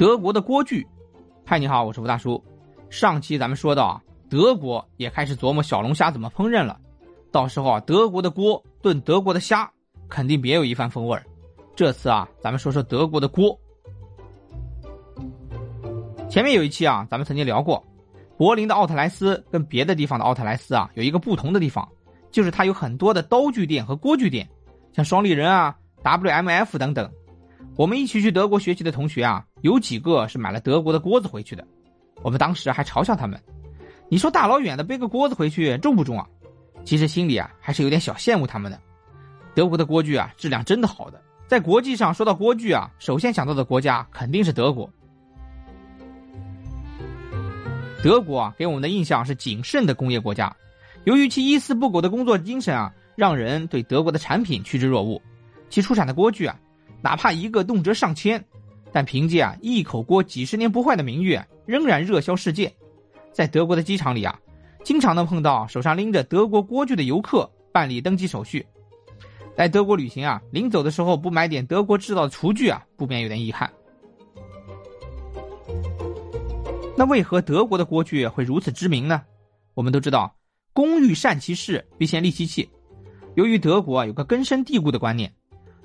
德国的锅具，嗨，你好，我是吴大叔。上期咱们说到啊，德国也开始琢磨小龙虾怎么烹饪了。到时候啊，德国的锅炖德国的虾，肯定别有一番风味。这次啊，咱们说说德国的锅。前面有一期啊，咱们曾经聊过，柏林的奥特莱斯跟别的地方的奥特莱斯啊，有一个不同的地方，就是它有很多的刀具店和锅具店，像双立人啊、WMF 等等。我们一起去德国学习的同学啊，有几个是买了德国的锅子回去的。我们当时还嘲笑他们：“你说大老远的背个锅子回去重不重啊？”其实心里啊还是有点小羡慕他们的。德国的锅具啊，质量真的好的。在国际上说到锅具啊，首先想到的国家肯定是德国。德国啊，给我们的印象是谨慎的工业国家。由于其一丝不苟的工作精神啊，让人对德国的产品趋之若鹜。其出产的锅具啊。哪怕一个动辄上千，但凭借啊一口锅几十年不坏的名誉，仍然热销世界。在德国的机场里啊，经常能碰到手上拎着德国锅具的游客办理登机手续。来德国旅行啊，临走的时候不买点德国制造的厨具啊，不免有点遗憾。那为何德国的锅具会如此知名呢？我们都知道，工欲善其事，必先利其器。由于德国有个根深蒂固的观念。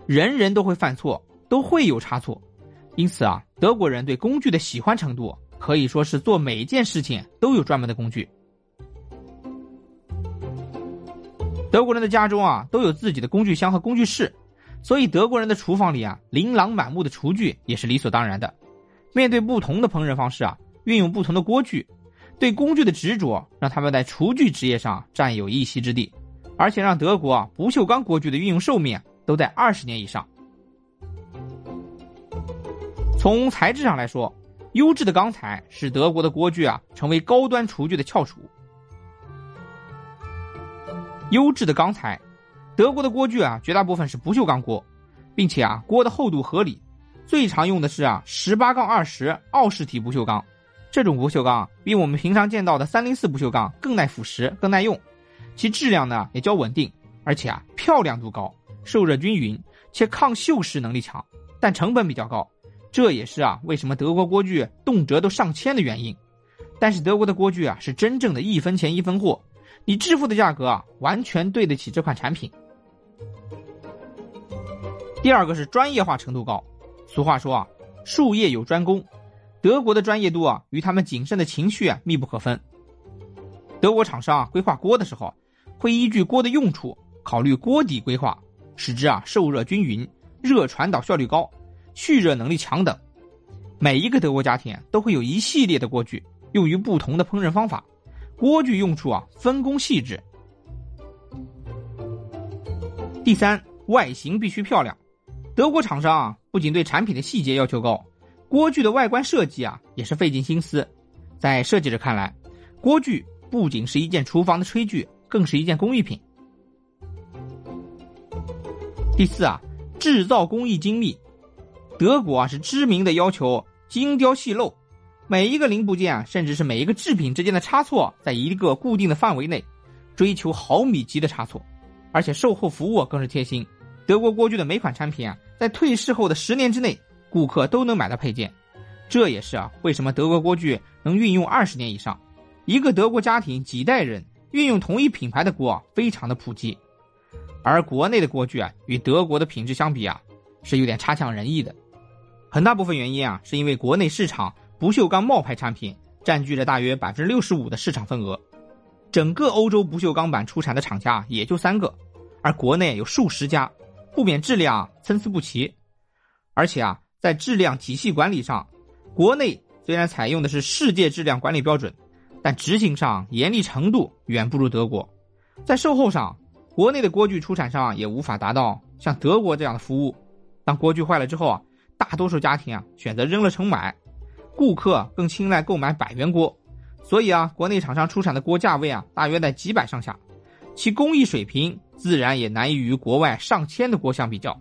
人人都会犯错，都会有差错，因此啊，德国人对工具的喜欢程度可以说是做每一件事情都有专门的工具。德国人的家中啊都有自己的工具箱和工具室，所以德国人的厨房里啊琳琅满目的厨具也是理所当然的。面对不同的烹饪方式啊，运用不同的锅具，对工具的执着让他们在厨具职业上占有一席之地，而且让德国啊不锈钢锅具的运用寿命。都在二十年以上。从材质上来说，优质的钢材使德国的锅具啊成为高端厨具的翘楚。优质的钢材，德国的锅具啊绝大部分是不锈钢锅，并且啊锅的厚度合理，最常用的是啊十八杠二十奥氏体不锈钢。这种不锈钢比我们平常见到的三零四不锈钢更耐腐蚀、更耐用，其质量呢也较稳定，而且啊漂亮度高。受热均匀且抗锈蚀能力强，但成本比较高，这也是啊为什么德国锅具动辄都上千的原因。但是德国的锅具啊是真正的一分钱一分货，你支付的价格啊完全对得起这款产品。第二个是专业化程度高，俗话说啊术业有专攻，德国的专业度啊与他们谨慎的情绪啊密不可分。德国厂商啊规划锅的时候，会依据锅的用处考虑锅底规划。使之啊受热均匀、热传导效率高、蓄热能力强等。每一个德国家庭都会有一系列的锅具，用于不同的烹饪方法。锅具用处啊分工细致。第三，外形必须漂亮。德国厂商啊不仅对产品的细节要求高，锅具的外观设计啊也是费尽心思。在设计者看来，锅具不仅是一件厨房的炊具，更是一件工艺品。第四啊，制造工艺精密，德国啊是知名的要求精雕细镂，每一个零部件啊，甚至是每一个制品之间的差错，在一个固定的范围内，追求毫米级的差错，而且售后服务更是贴心。德国锅具的每款产品啊，在退市后的十年之内，顾客都能买到配件，这也是啊为什么德国锅具能运用二十年以上，一个德国家庭几代人运用同一品牌的锅，非常的普及。而国内的锅具啊，与德国的品质相比啊，是有点差强人意的。很大部分原因啊，是因为国内市场不锈钢冒牌产品占据了大约百分之六十五的市场份额，整个欧洲不锈钢板出产的厂家也就三个，而国内有数十家，不免质量参差不齐。而且啊，在质量体系管理上，国内虽然采用的是世界质量管理标准，但执行上严厉程度远不如德国。在售后上。国内的锅具出产商也无法达到像德国这样的服务。当锅具坏了之后啊，大多数家庭啊选择扔了重买，顾客更青睐购买百元锅。所以啊，国内厂商出产的锅价位啊大约在几百上下，其工艺水平自然也难以与国外上千的锅相比较。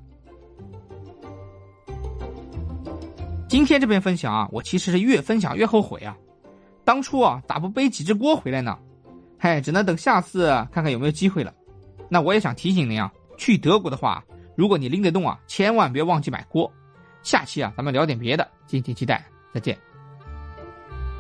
今天这篇分享啊，我其实是越分享越后悔啊，当初啊咋不背几只锅回来呢？嗨，只能等下次看看有没有机会了。那我也想提醒您啊，去德国的话，如果你拎得动啊，千万别忘记买锅。下期啊，咱们聊点别的，敬请期待。再见。